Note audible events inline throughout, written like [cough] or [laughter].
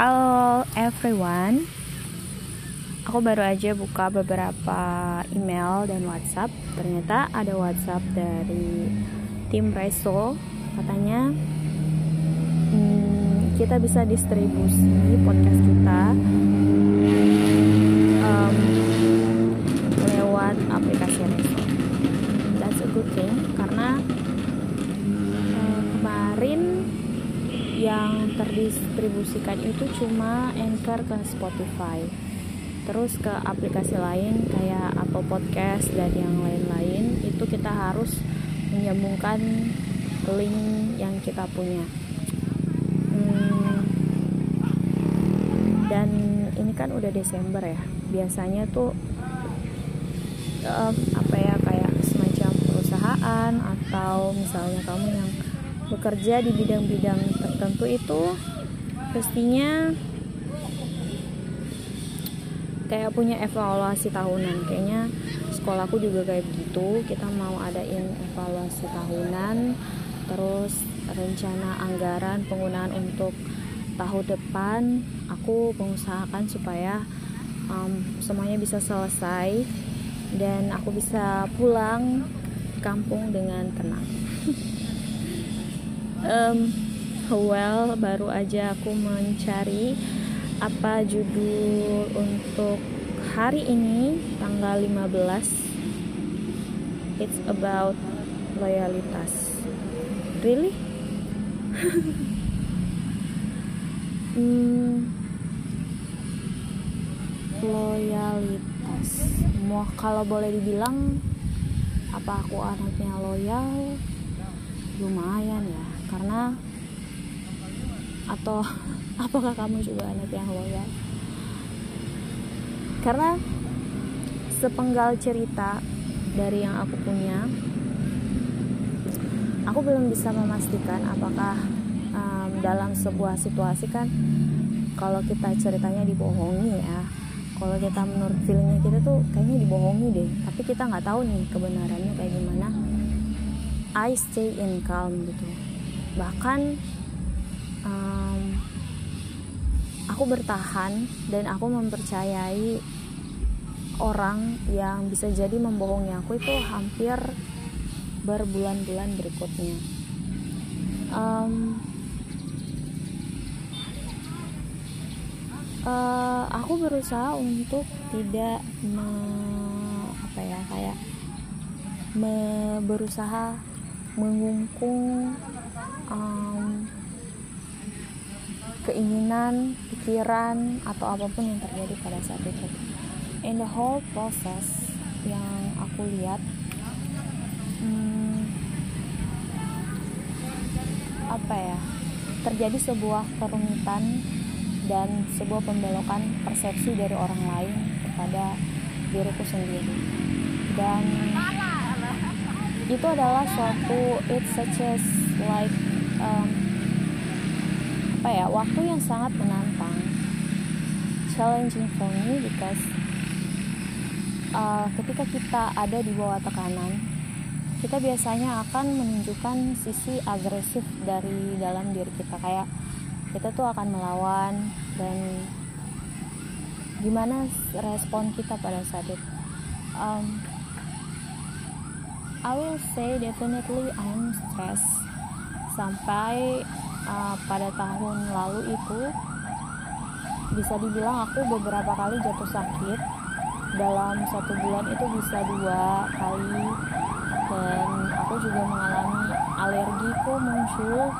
Halo everyone. Aku baru aja buka beberapa email dan whatsapp. Ternyata ada whatsapp dari tim Reso. Katanya hmm, Kita bisa distribusi podcast kita um, Lewat aplikasi Reso That's a good thing Karena uh, kemarin yang terdistribusikan itu cuma Anchor ke Spotify. Terus ke aplikasi lain kayak Apple Podcast dan yang lain-lain itu kita harus menyambungkan link yang kita punya. Hmm, dan ini kan udah Desember ya. Biasanya tuh um, apa ya kayak semacam perusahaan atau misalnya kamu yang bekerja di bidang-bidang tertentu itu pastinya kayak punya evaluasi tahunan. Kayaknya sekolahku juga kayak begitu. Kita mau adain evaluasi tahunan terus rencana anggaran penggunaan untuk tahun depan aku mengusahakan supaya um, semuanya bisa selesai dan aku bisa pulang kampung dengan tenang. [laughs] Um, well baru aja aku mencari apa judul untuk hari ini tanggal 15 it's about loyalitas. Really? [laughs] Hmm, loyalitas. Mau kalau boleh dibilang apa aku anaknya loyal? Lumayan ya karena atau apakah kamu juga anak yang loyal? Karena sepenggal cerita dari yang aku punya aku belum bisa memastikan apakah um, dalam sebuah situasi kan kalau kita ceritanya dibohongi ya kalau kita menurut feelingnya kita tuh kayaknya dibohongi deh tapi kita nggak tahu nih kebenarannya kayak gimana. I stay in calm gitu. Bahkan aku bertahan dan aku mempercayai orang yang bisa jadi membohongi aku itu hampir berbulan-bulan berikutnya. Um, uh, aku berusaha untuk tidak me, apa ya kayak me, berusaha mengungkung um, keinginan, pikiran atau apa pun yang terjadi pada saat itu. In the whole process yang aku lihat, hmm, apa ya, terjadi sebuah kerumitan dan sebuah pembelokan persepsi dari orang lain kepada diriku sendiri. Dan itu adalah suatu it's such as like um, apa ya waktu yang sangat menantang. Challenging for me because uh, ketika kita ada di bawah tekanan kita biasanya akan menunjukkan sisi agresif dari dalam diri kita. Kayak kita tuh akan melawan dan gimana respon kita pada saat itu. Um, I will say definitely I'm stressed sampai uh, pada tahun lalu itu bisa dibilang aku beberapa kali jatuh sakit. Dalam satu bulan itu bisa dua kali. Dan aku juga mengalami alergiku muncul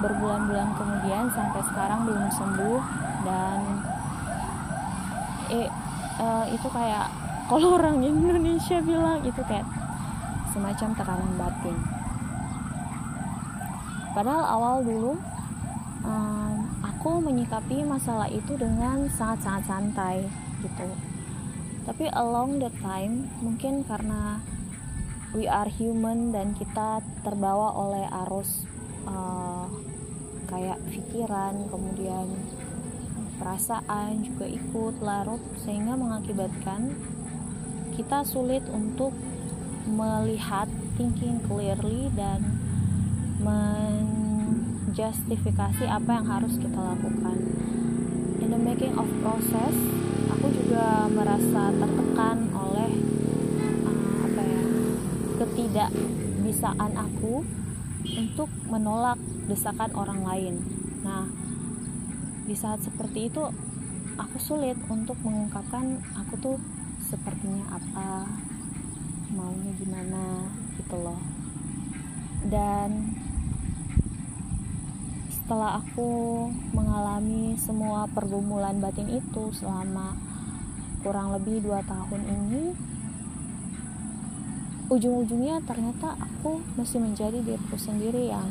berbulan-bulan kemudian sampai sekarang belum sembuh. Dan eh uh, itu kayak [laughs] kalau orang Indonesia bilang itu kayak semacam tekanan batin. Padahal awal dulu um, aku menyikapi masalah itu dengan sangat-sangat santai gitu. Tapi along the time mungkin karena we are human dan kita terbawa oleh arus uh, kayak pikiran kemudian perasaan juga ikut larut sehingga mengakibatkan kita sulit untuk melihat thinking clearly dan menjustifikasi apa yang harus kita lakukan. Making of process aku juga merasa tertekan oleh uh, apa ya ketidakbisaan aku untuk menolak desakan orang lain. Nah di saat seperti itu aku sulit untuk mengungkapkan aku tuh sepertinya apa maunya gimana gitu loh. Dan setelah aku mengalami semua pergumulan batin itu selama kurang lebih dua tahun ini ujung-ujungnya ternyata aku masih menjadi diriku sendiri yang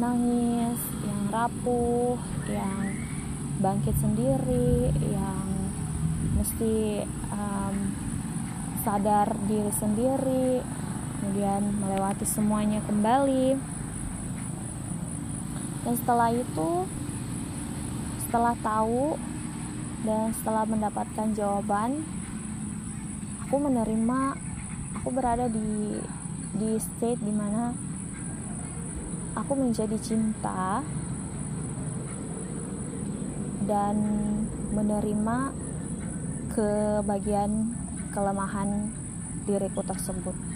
nangis, yang rapuh, yang bangkit sendiri, yang mesti um, sadar diri sendiri, kemudian melewati semuanya kembali dan setelah itu setelah tahu dan setelah mendapatkan jawaban aku menerima aku berada di di state di mana aku menjadi cinta dan menerima kebagian kelemahan diriku tersebut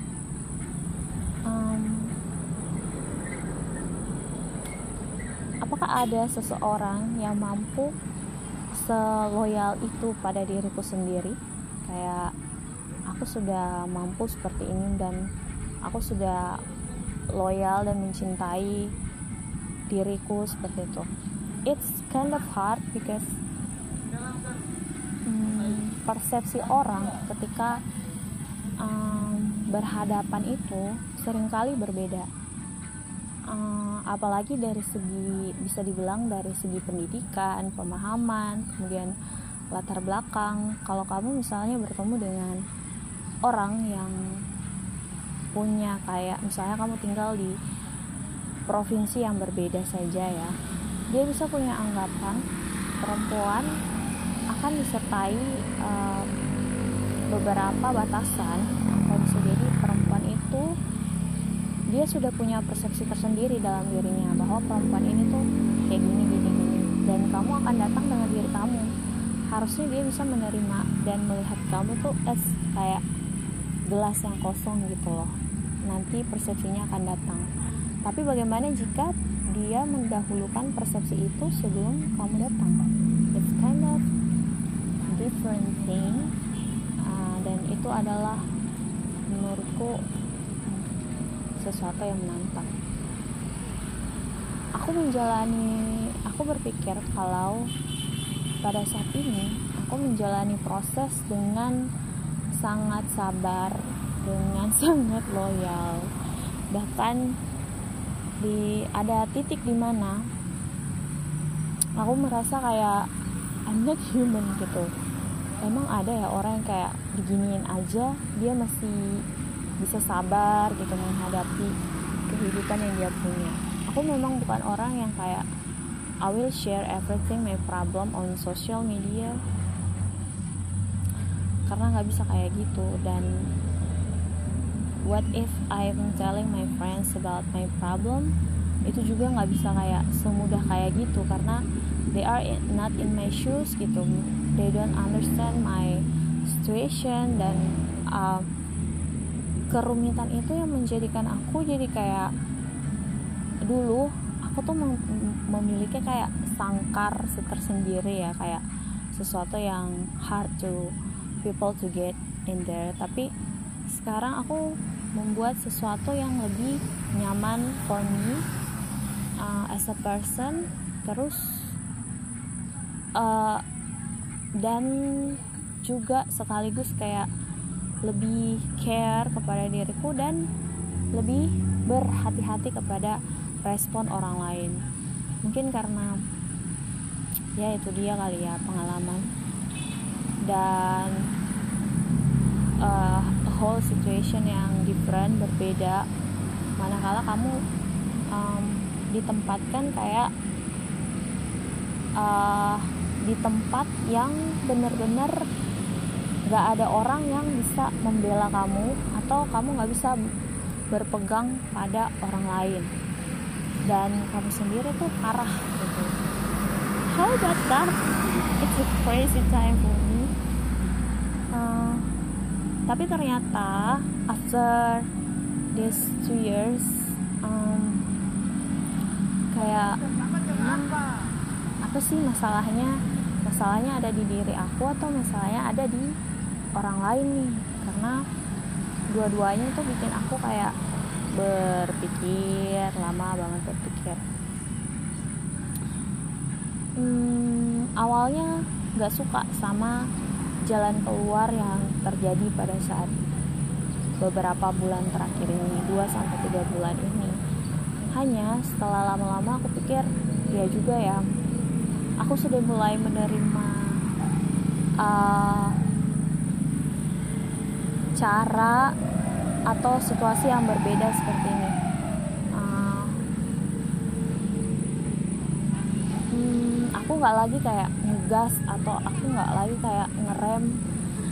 apakah ada seseorang yang mampu seloyal itu pada diriku sendiri? Kayak aku sudah mampu seperti ini dan aku sudah loyal dan mencintai diriku seperti itu. It's kind of hard because hmm, persepsi orang ketika um, berhadapan itu sering kali berbeda uh, apalagi dari segi bisa dibilang dari segi pendidikan, pemahaman, kemudian latar belakang. Kalau kamu misalnya bertemu dengan orang yang punya kayak misalnya kamu tinggal di provinsi yang berbeda saja ya, dia bisa punya anggapan perempuan akan disertai um, beberapa batasan atau bisa jadi perempuan itu dia sudah punya persepsi tersendiri dalam dirinya bahwa perempuan ini tuh kayak gini gini gini. Dan kamu akan datang dengan diri kamu. Harusnya dia bisa menerima dan melihat kamu tuh as kayak gelas yang kosong gitu loh. Nanti persepsinya akan datang. Tapi bagaimana jika dia mendahulukan persepsi itu sebelum kamu datang? It's kind of different thing. Uh, dan itu adalah menurutku sesuatu yang menantang. Aku menjalani aku berpikir kalau pada saat ini aku menjalani proses dengan sangat sabar dengan [laughs] sangat loyal. Bahkan di ada titik di mana aku merasa kayak I'm not human gitu. Emang ada ya orang yang kayak diginiin aja dia masih bisa sabar gitu menghadapi kehidupan yang dia punya. Aku memang bukan orang yang kayak I will share everything my problem on social media. Karena nggak bisa kayak gitu. Dan what if I'm telling my friends about my problem? Itu juga nggak bisa kayak semudah kayak gitu. Karena they are not in my shoes gitu. They don't understand my situation dan uh, kerumitan itu yang menjadikan aku jadi kayak dulu aku tuh memiliki kayak sangkar tersendiri ya kayak sesuatu yang hard to people to get in there. Tapi sekarang aku membuat sesuatu yang lebih nyaman for me uh, as a person. Terus uh, dan juga sekaligus kayak lebih care kepada diriku dan lebih berhati-hati kepada respon orang lain. Mungkin karena ya itu dia kali ya pengalaman. Dan uh, whole situation yang different berbeda. Manakala kamu um, ditempatkan kayak uh, di tempat yang benar-benar gak ada orang yang bisa membela kamu atau kamu gak bisa berpegang pada orang lain. Dan kamu sendiri tuh parah gitu. How about that? It's a crazy time for me. Uh, tapi ternyata after these two years um, kayak hmm, apa sih masalahnya? Masalahnya ada di diri aku atau masalahnya ada di orang lain nih. Karena dua-duanya itu bikin aku kayak berpikir lama banget berpikir. Hmm, awalnya nggak suka sama jalan keluar yang terjadi pada saat beberapa bulan terakhir ini 2 sampai 3 bulan ini. Hanya setelah lama-lama aku pikir ya juga ya aku sudah mulai menerima uh, cara atau situasi yang berbeda seperti ini. Uh, hmm, aku nggak lagi kayak ngegas atau aku nggak lagi kayak ngerem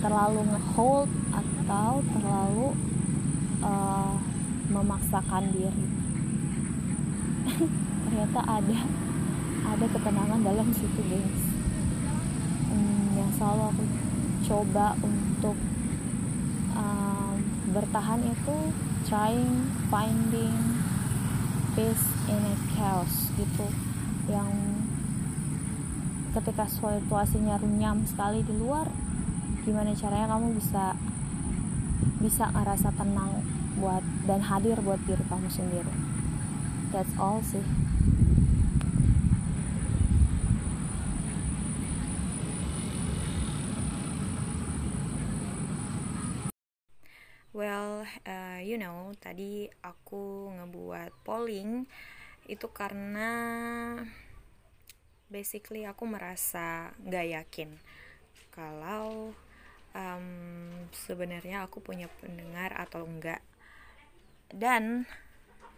terlalu ngehold atau terlalu uh, memaksakan diri. [laughs] Ternyata ada ada ketenangan dalam situ guys. Hmm, yang selalu aku coba untuk bertahan itu trying finding peace in a chaos gitu. Yang ketika situasinya runyam sekali di luar gimana caranya kamu bisa bisa ngerasa tenang buat dan hadir buat diri kamu sendiri. That's all sih Well, uh, you know, tadi aku ngebuat polling itu karena basically aku merasa gak yakin. Kalau um, sebenarnya aku punya pendengar atau enggak dan